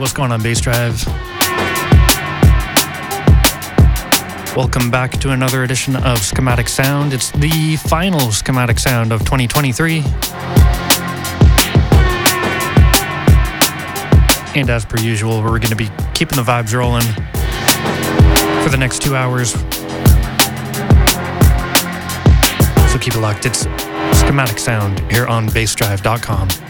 What's going on, Bassdrive? Welcome back to another edition of Schematic Sound. It's the final Schematic Sound of 2023. And as per usual, we're going to be keeping the vibes rolling for the next two hours. So keep it locked. It's Schematic Sound here on bassdrive.com.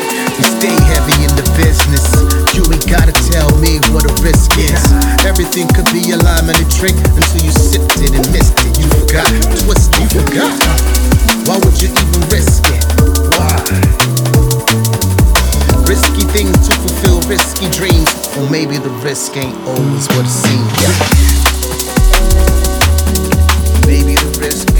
Stay heavy in the business. You ain't gotta tell me what a risk is. Everything could be a lime and a drink until you sipped it and missed it. You forgot, twisted, you forgot. Why would you even risk it? Why? Risky things to fulfill risky dreams, or maybe the risk ain't always what it seems. Yeah. Maybe the risk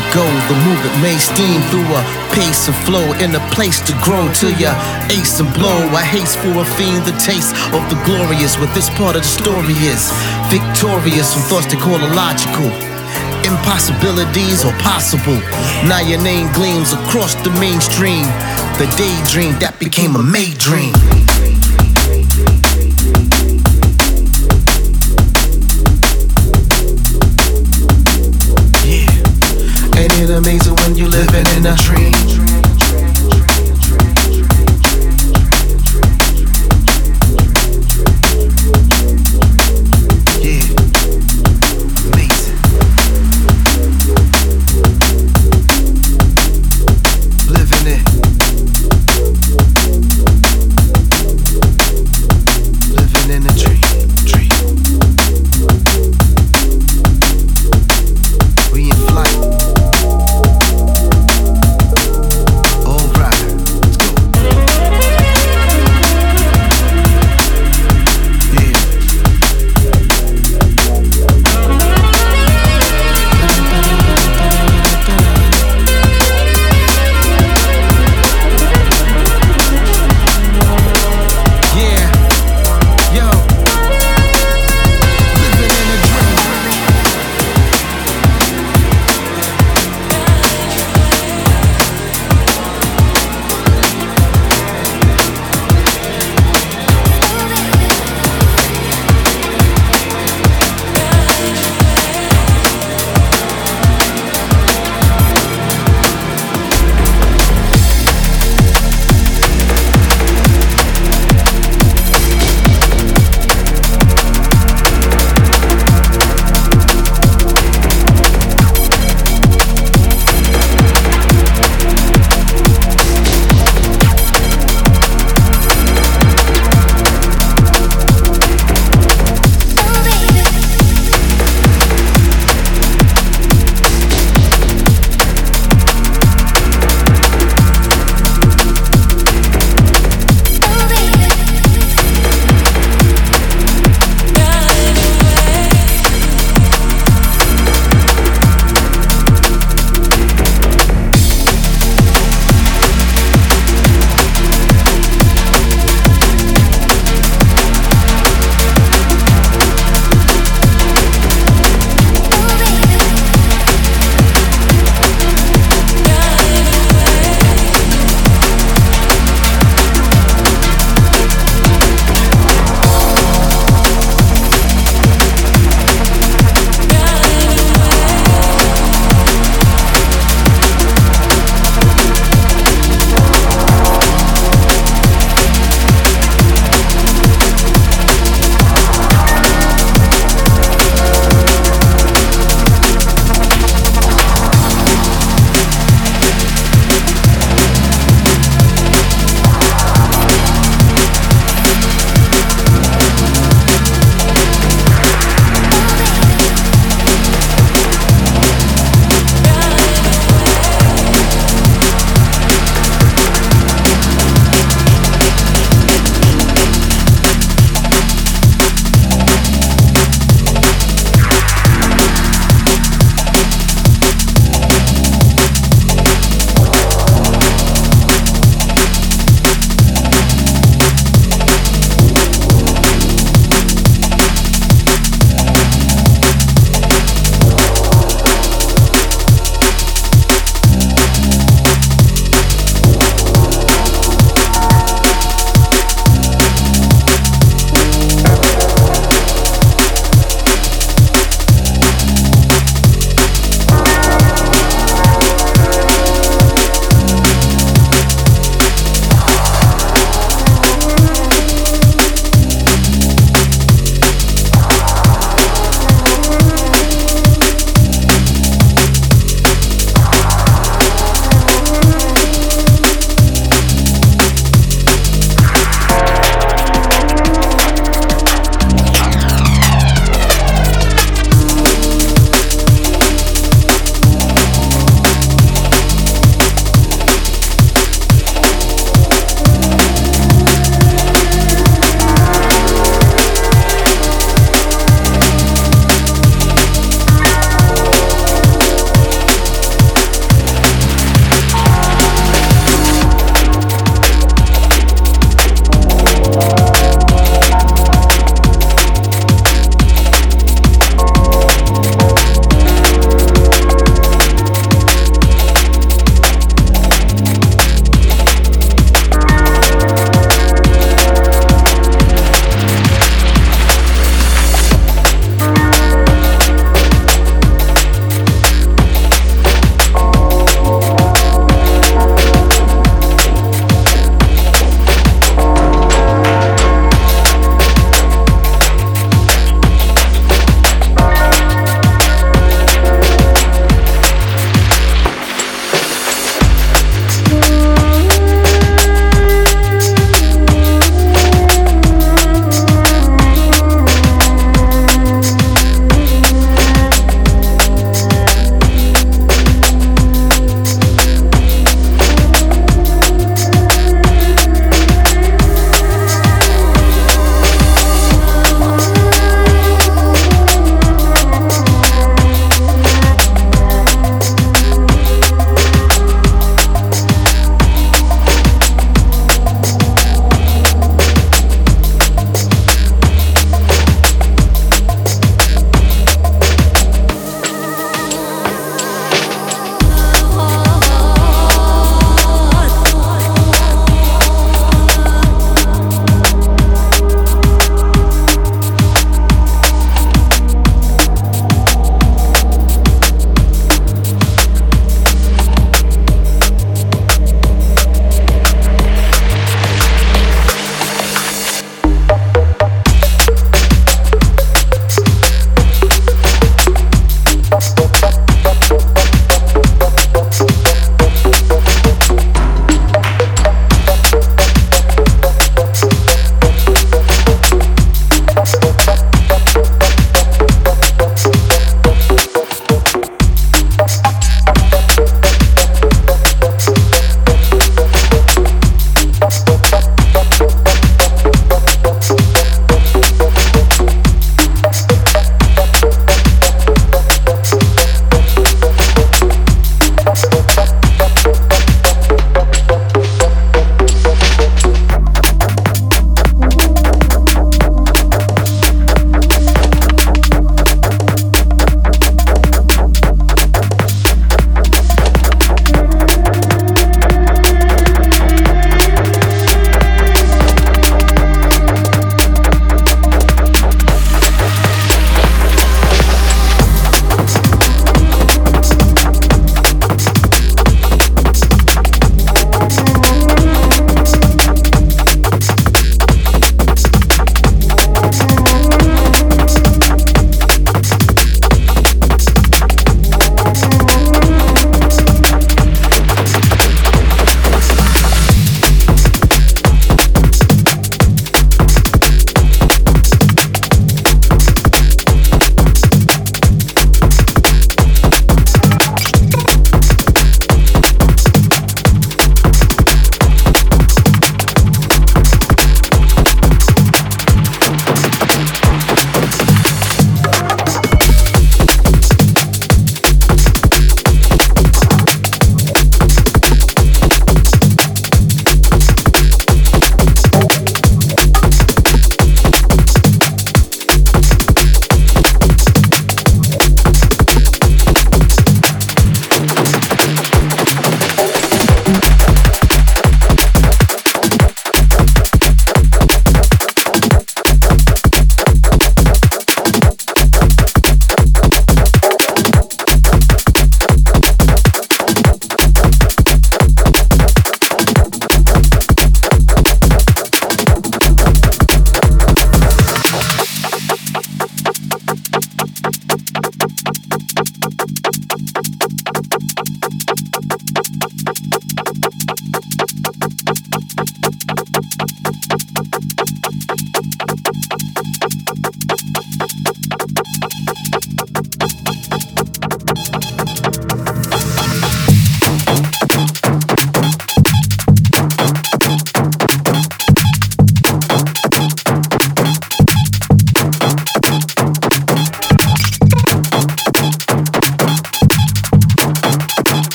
to go. The movement may steam through a pace and flow in a place to grow till you ace and blow. I haste for a fiend the taste of the glorious. What this part of the story is victorious from thoughts they call illogical. Impossibilities are possible. Now your name gleams across the mainstream. The daydream that became a maydream. dream. it amazing when you're living in a dream.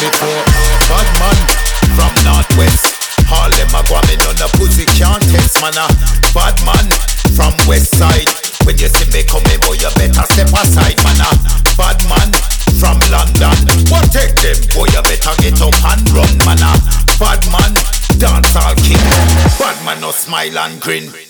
Bad man from northwest. All them the pussy can't bad man from. When you see me boy, you better step aside, bad man from London. What take them, boy, you better get up and run, bad man, king. Bad man no smile and grin.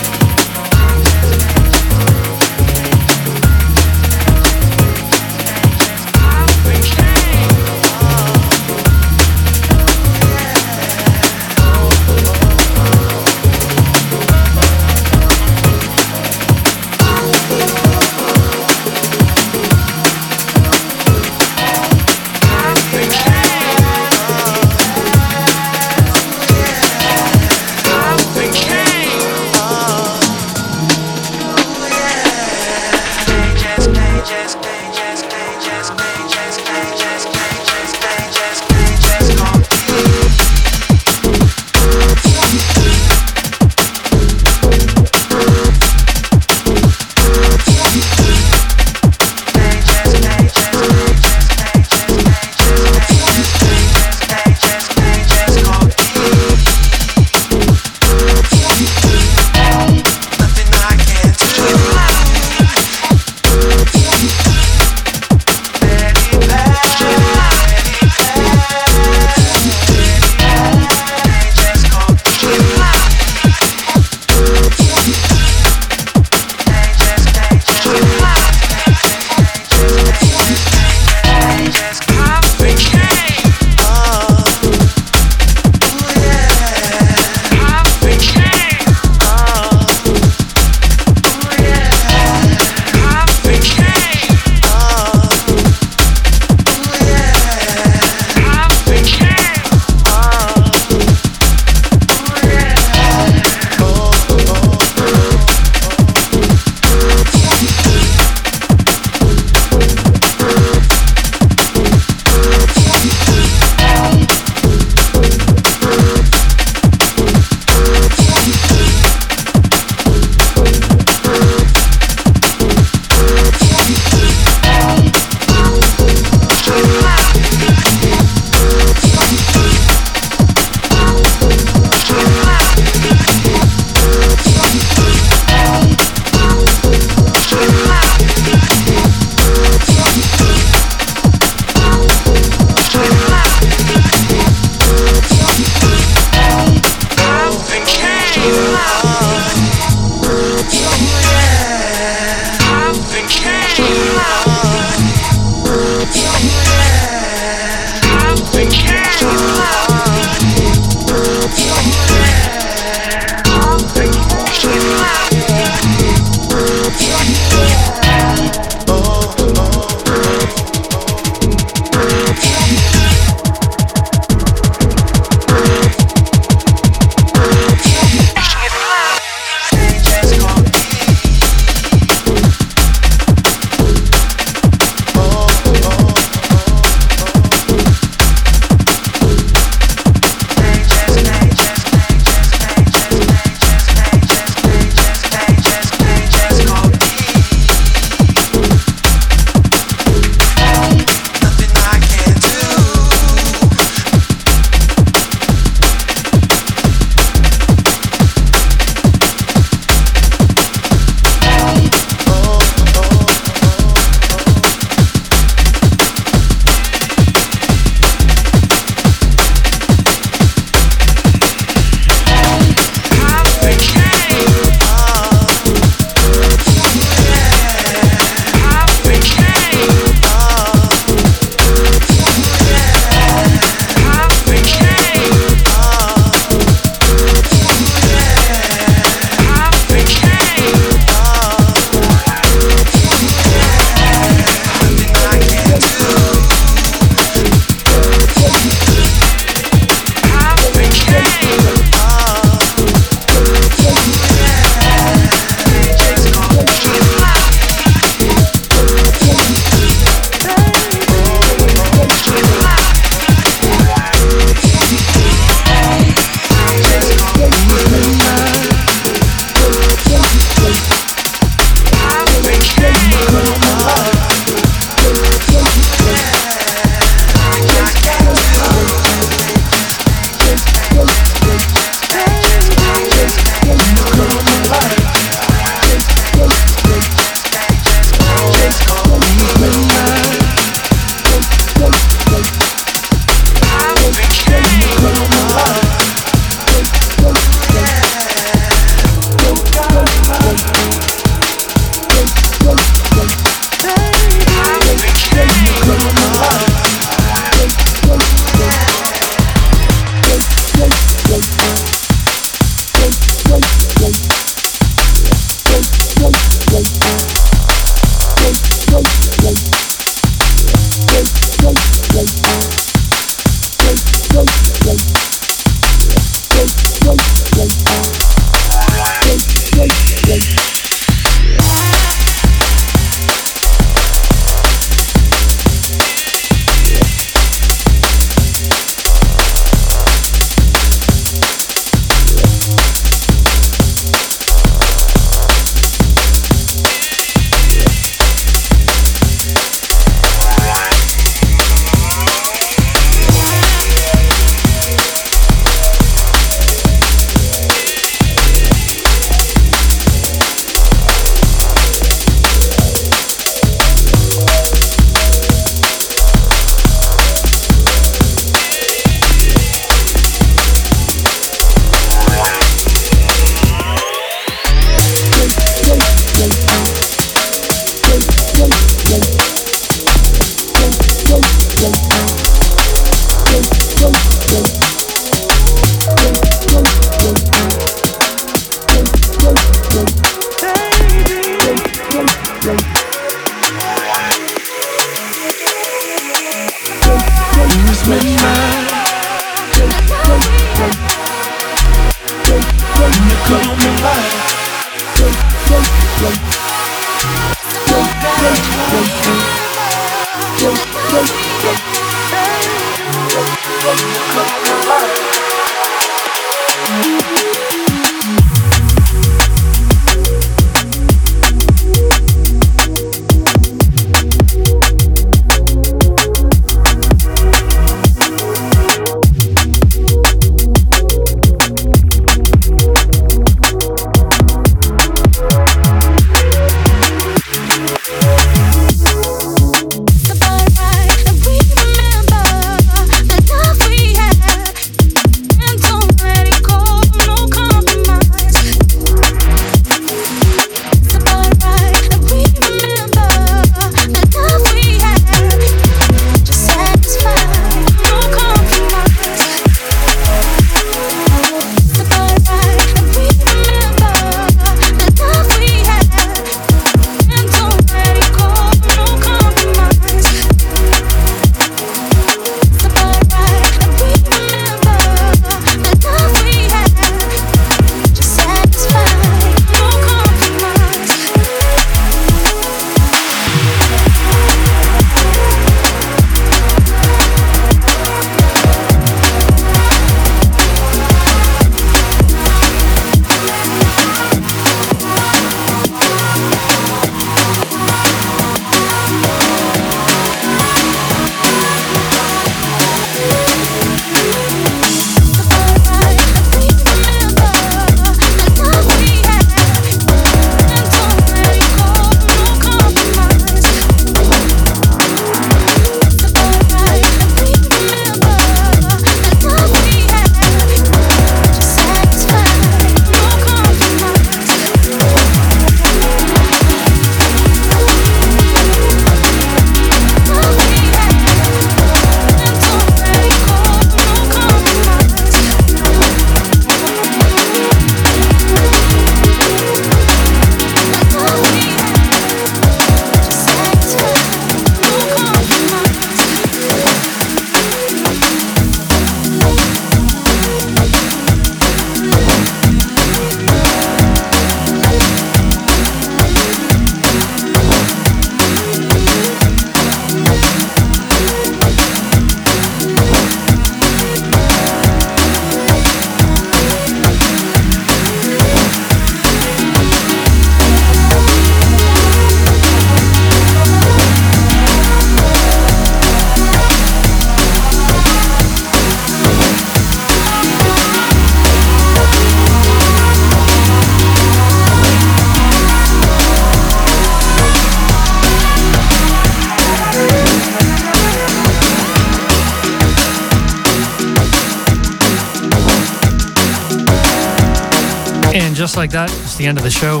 the end of the show,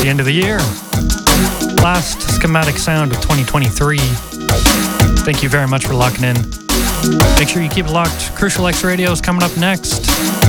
the end of the year. Last schematic sound of 2023. Thank you very much for locking in. Make sure you keep it locked. Crucial X Radio is coming up next.